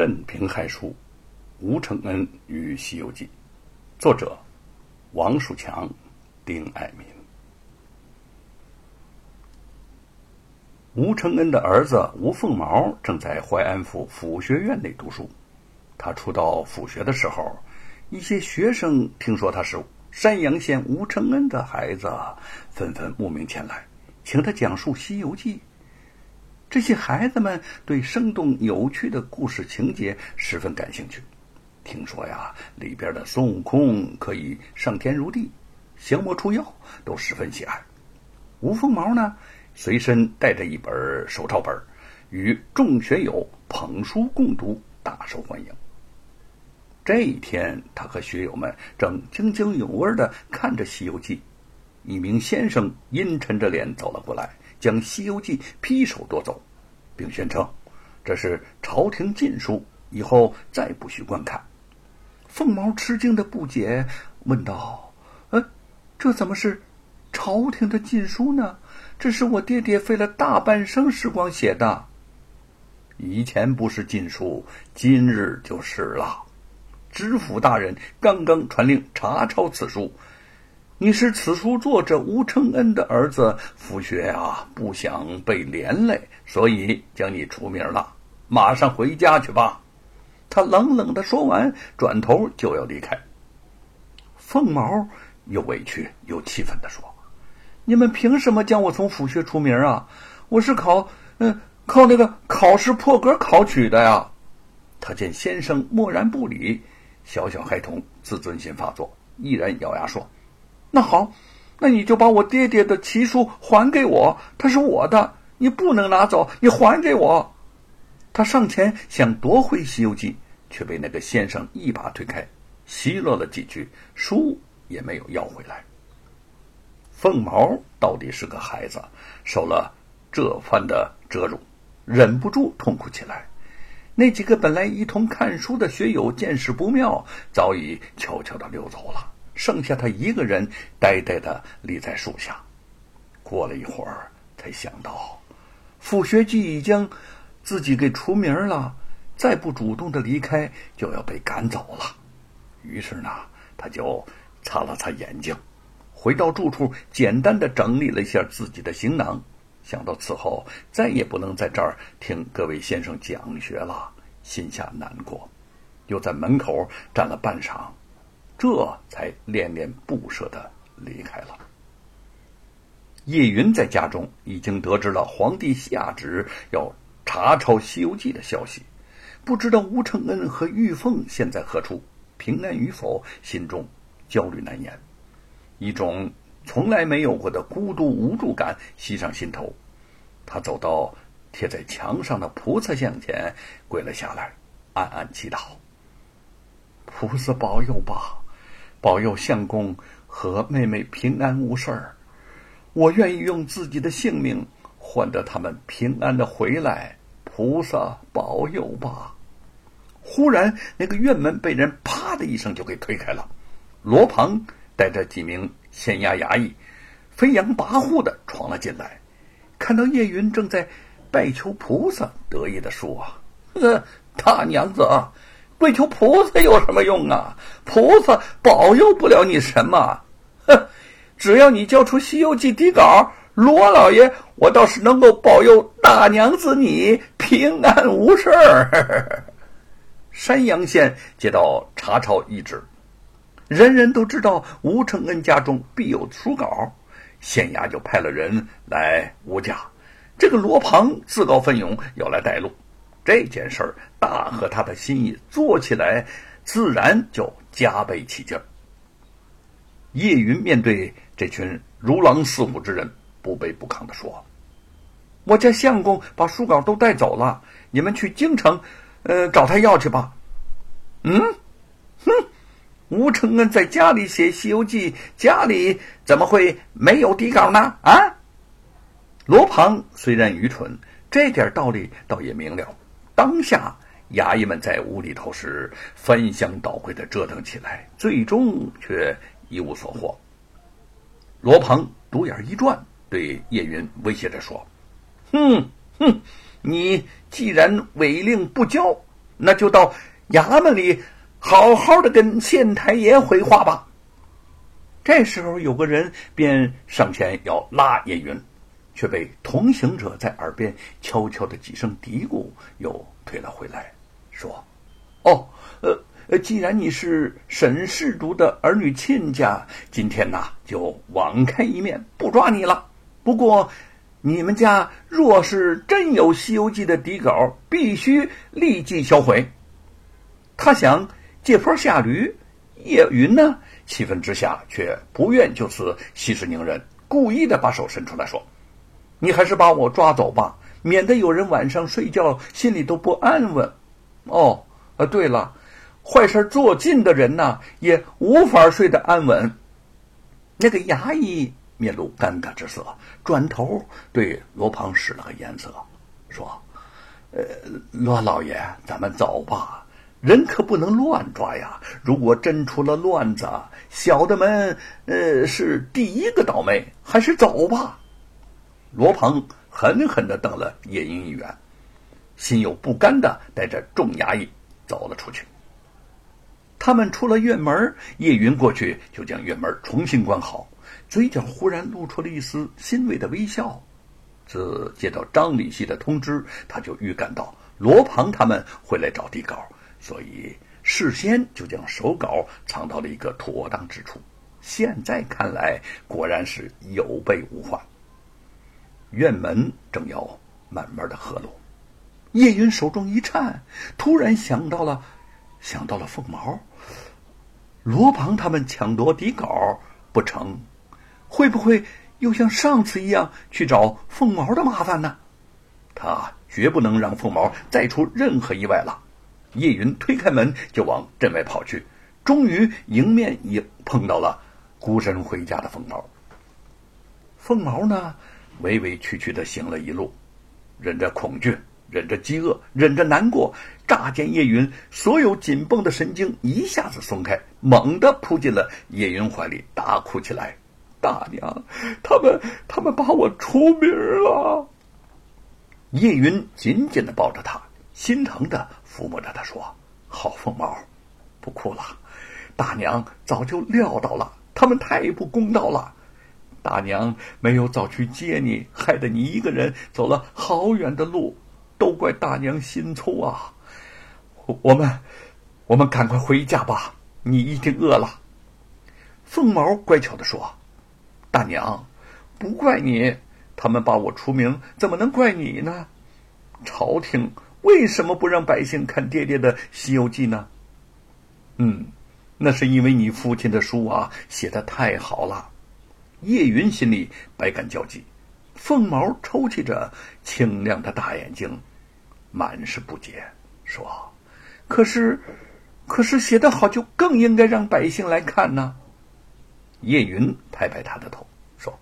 镇平害书，吴承恩与《西游记》，作者王树强、丁爱民。吴承恩的儿子吴凤毛正在淮安府府学院内读书。他初到府学的时候，一些学生听说他是山阳县吴承恩的孩子，纷纷慕名前来，请他讲述《西游记》。这些孩子们对生动有趣的故事情节十分感兴趣。听说呀，里边的孙悟空可以上天入地、降魔除妖，都十分喜爱。吴凤毛呢，随身带着一本手抄本，与众学友捧书共读，大受欢迎。这一天，他和学友们正津津有味的看着《西游记》，一名先生阴沉着脸走了过来。将《西游记》劈手夺走，并宣称这是朝廷禁书，以后再不许观看。凤毛吃惊的不解，问道：“呃，这怎么是朝廷的禁书呢？这是我爹爹费了大半生时光写的。以前不是禁书，今日就是了。知府大人刚刚传令查抄此书。”你是此书作者吴承恩的儿子，傅学啊，不想被连累，所以将你除名了。马上回家去吧。他冷冷的说完，转头就要离开。凤毛又委屈又气愤的说：“你们凭什么将我从府学除名啊？我是考……嗯，靠那个考试破格考取的呀。”他见先生默然不理，小小孩童自尊心发作，毅然咬牙说。那好，那你就把我爹爹的奇书还给我，他是我的，你不能拿走，你还给我。他上前想夺回《西游记》，却被那个先生一把推开，奚落了几句，书也没有要回来。凤毛到底是个孩子，受了这番的折辱，忍不住痛哭起来。那几个本来一同看书的学友见势不妙，早已悄悄的溜走了。剩下他一个人呆呆的立在树下，过了一会儿，才想到，傅学记已经自己给除名了，再不主动的离开，就要被赶走了。于是呢，他就擦了擦眼睛，回到住处，简单的整理了一下自己的行囊。想到此后再也不能在这儿听各位先生讲学了，心下难过，又在门口站了半晌。这才恋恋不舍的离开了。叶云在家中已经得知了皇帝下旨要查抄《西游记》的消息，不知道吴承恩和玉凤现在何处，平安与否，心中焦虑难言，一种从来没有过的孤独无助感袭上心头。他走到贴在墙上的菩萨像前，跪了下来，暗暗祈祷：“菩萨保佑吧。”保佑相公和妹妹平安无事儿，我愿意用自己的性命换得他们平安的回来。菩萨保佑吧！忽然，那个院门被人啪的一声就给推开了，罗鹏带着几名县衙衙役，飞扬跋扈的闯了进来，看到叶云正在拜求菩萨，得意的说：“呃，大娘子。”跪求菩萨有什么用啊？菩萨保佑不了你什么。哼，只要你交出《西游记》底稿，罗老爷我倒是能够保佑大娘子你平安无事儿。山阳县接到查抄懿旨，人人都知道吴承恩家中必有书稿，县衙就派了人来吴家。这个罗庞自告奋勇要来带路。这件事儿大合他的心意，做起来自然就加倍起劲儿。叶云面对这群如狼似虎之人，不卑不亢的说：“我家相公把书稿都带走了，你们去京城，呃，找他要去吧。”嗯，哼，吴承恩在家里写《西游记》，家里怎么会没有底稿呢？啊！罗庞虽然愚蠢，这点道理倒也明了。当下，衙役们在屋里头是翻箱倒柜的折腾起来，最终却一无所获。罗鹏独眼一转，对叶云威胁着说：“哼哼，你既然违令不交，那就到衙门里好好的跟县太爷回话吧。这时候，有个人便上前要拉叶云，却被同行者在耳边悄悄的几声嘀咕，又退了回来，说：“哦，呃，既然你是沈氏族的儿女亲家，今天呐就网开一面，不抓你了。不过，你们家若是真有《西游记》的底稿，必须立即销毁。”他想借坡下驴，叶云呢？气愤之下，却不愿就此息事宁人，故意的把手伸出来说：“你还是把我抓走吧，免得有人晚上睡觉心里都不安稳。”哦，啊，对了，坏事做尽的人呐，也无法睡得安稳。那个衙役面露尴尬之色，转头对罗胖使了个眼色，说：“呃，罗老爷，咱们走吧。”人可不能乱抓呀！如果真出了乱子，小的们，呃，是第一个倒霉。还是走吧。罗鹏狠狠的瞪了叶云一眼，心有不甘的带着众衙役走了出去。他们出了院门，叶云过去就将院门重新关好，嘴角忽然露出了一丝欣慰的微笑。自接到张礼熙的通知，他就预感到罗庞他们会来找底稿。所以事先就将手稿藏到了一个妥当之处。现在看来，果然是有备无患。院门正要慢慢的合拢，叶云手中一颤，突然想到了，想到了凤毛。罗庞他们抢夺底稿不成，会不会又像上次一样去找凤毛的麻烦呢？他绝不能让凤毛再出任何意外了。叶云推开门就往镇外跑去，终于迎面也碰到了孤身回家的凤毛。凤毛呢，委委屈屈的行了一路，忍着恐惧，忍着饥饿，忍着难过。乍见叶云，所有紧绷的神经一下子松开，猛地扑进了叶云怀里，大哭起来：“大娘，他们，他们把我出名了！”叶云紧紧的抱着他，心疼的。抚摸着他说：“好凤毛，不哭了。大娘早就料到了，他们太不公道了。大娘没有早去接你，害得你一个人走了好远的路，都怪大娘心粗啊。我们，我们赶快回家吧。你一定饿了。”凤毛乖巧的说：“大娘，不怪你，他们把我出名，怎么能怪你呢？朝廷。”为什么不让百姓看爹爹的《西游记》呢？嗯，那是因为你父亲的书啊写的太好了。叶云心里百感交集，凤毛抽泣着清亮的大眼睛，满是不解，说：“可是，可是写的好就更应该让百姓来看呢。”叶云拍拍他的头，说：“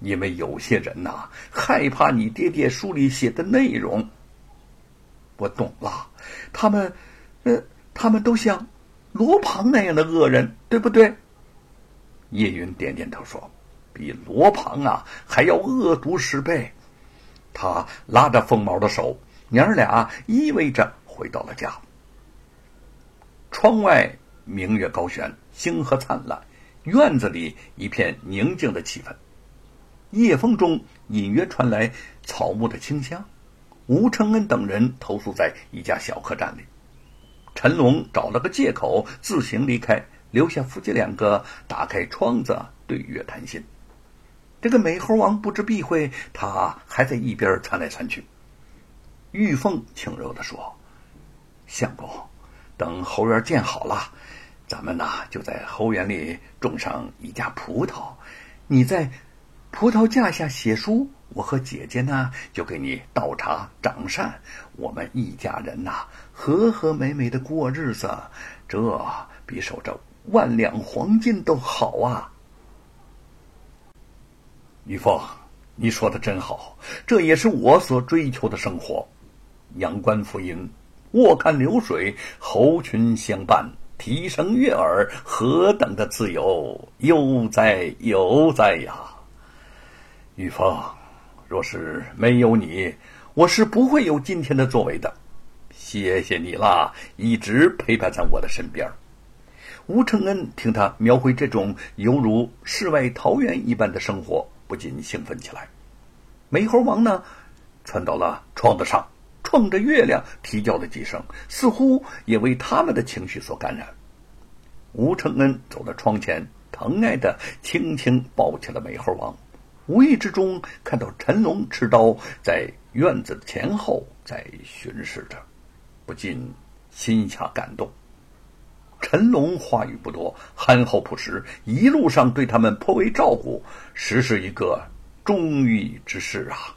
因为有些人呐，害怕你爹爹书里写的内容。”我懂了，他们，呃，他们都像罗庞那样的恶人，对不对？叶云点点头说：“比罗庞啊还要恶毒十倍。”他拉着凤毛的手，娘儿俩依偎着回到了家。窗外明月高悬，星河灿烂，院子里一片宁静的气氛。夜风中隐约传来草木的清香。吴承恩等人投宿在一家小客栈里，陈龙找了个借口自行离开，留下夫妻两个打开窗子对月谈心。这个美猴王不知避讳，他还在一边窜来窜去。玉凤轻柔地说：“相公，等猴园建好了，咱们呐就在猴园里种上一架葡萄，你在葡萄架下写书。”我和姐姐呢，就给你倒茶掌扇，我们一家人呐，和和美美的过日子，这比守着万两黄金都好啊！玉凤，你说的真好，这也是我所追求的生活。阳关浮云，卧看流水，猴群相伴，啼声悦耳，何等的自由悠哉悠哉呀！玉凤。若是没有你，我是不会有今天的作为的。《谢谢你啦，一直陪伴在我的身边。吴承恩听他描绘这种犹如世外桃源一般的生活，不禁兴奋起来。美猴王呢，窜到了窗子上，冲着月亮啼叫了几声，似乎也为他们的情绪所感染。吴承恩走到窗前，疼爱的轻轻抱起了美猴王，无意之中看到陈龙持刀在院子前后在巡视着，不禁心下感动。陈龙话语不多，憨厚朴实，一路上对他们颇为照顾，实是一个忠义之士啊。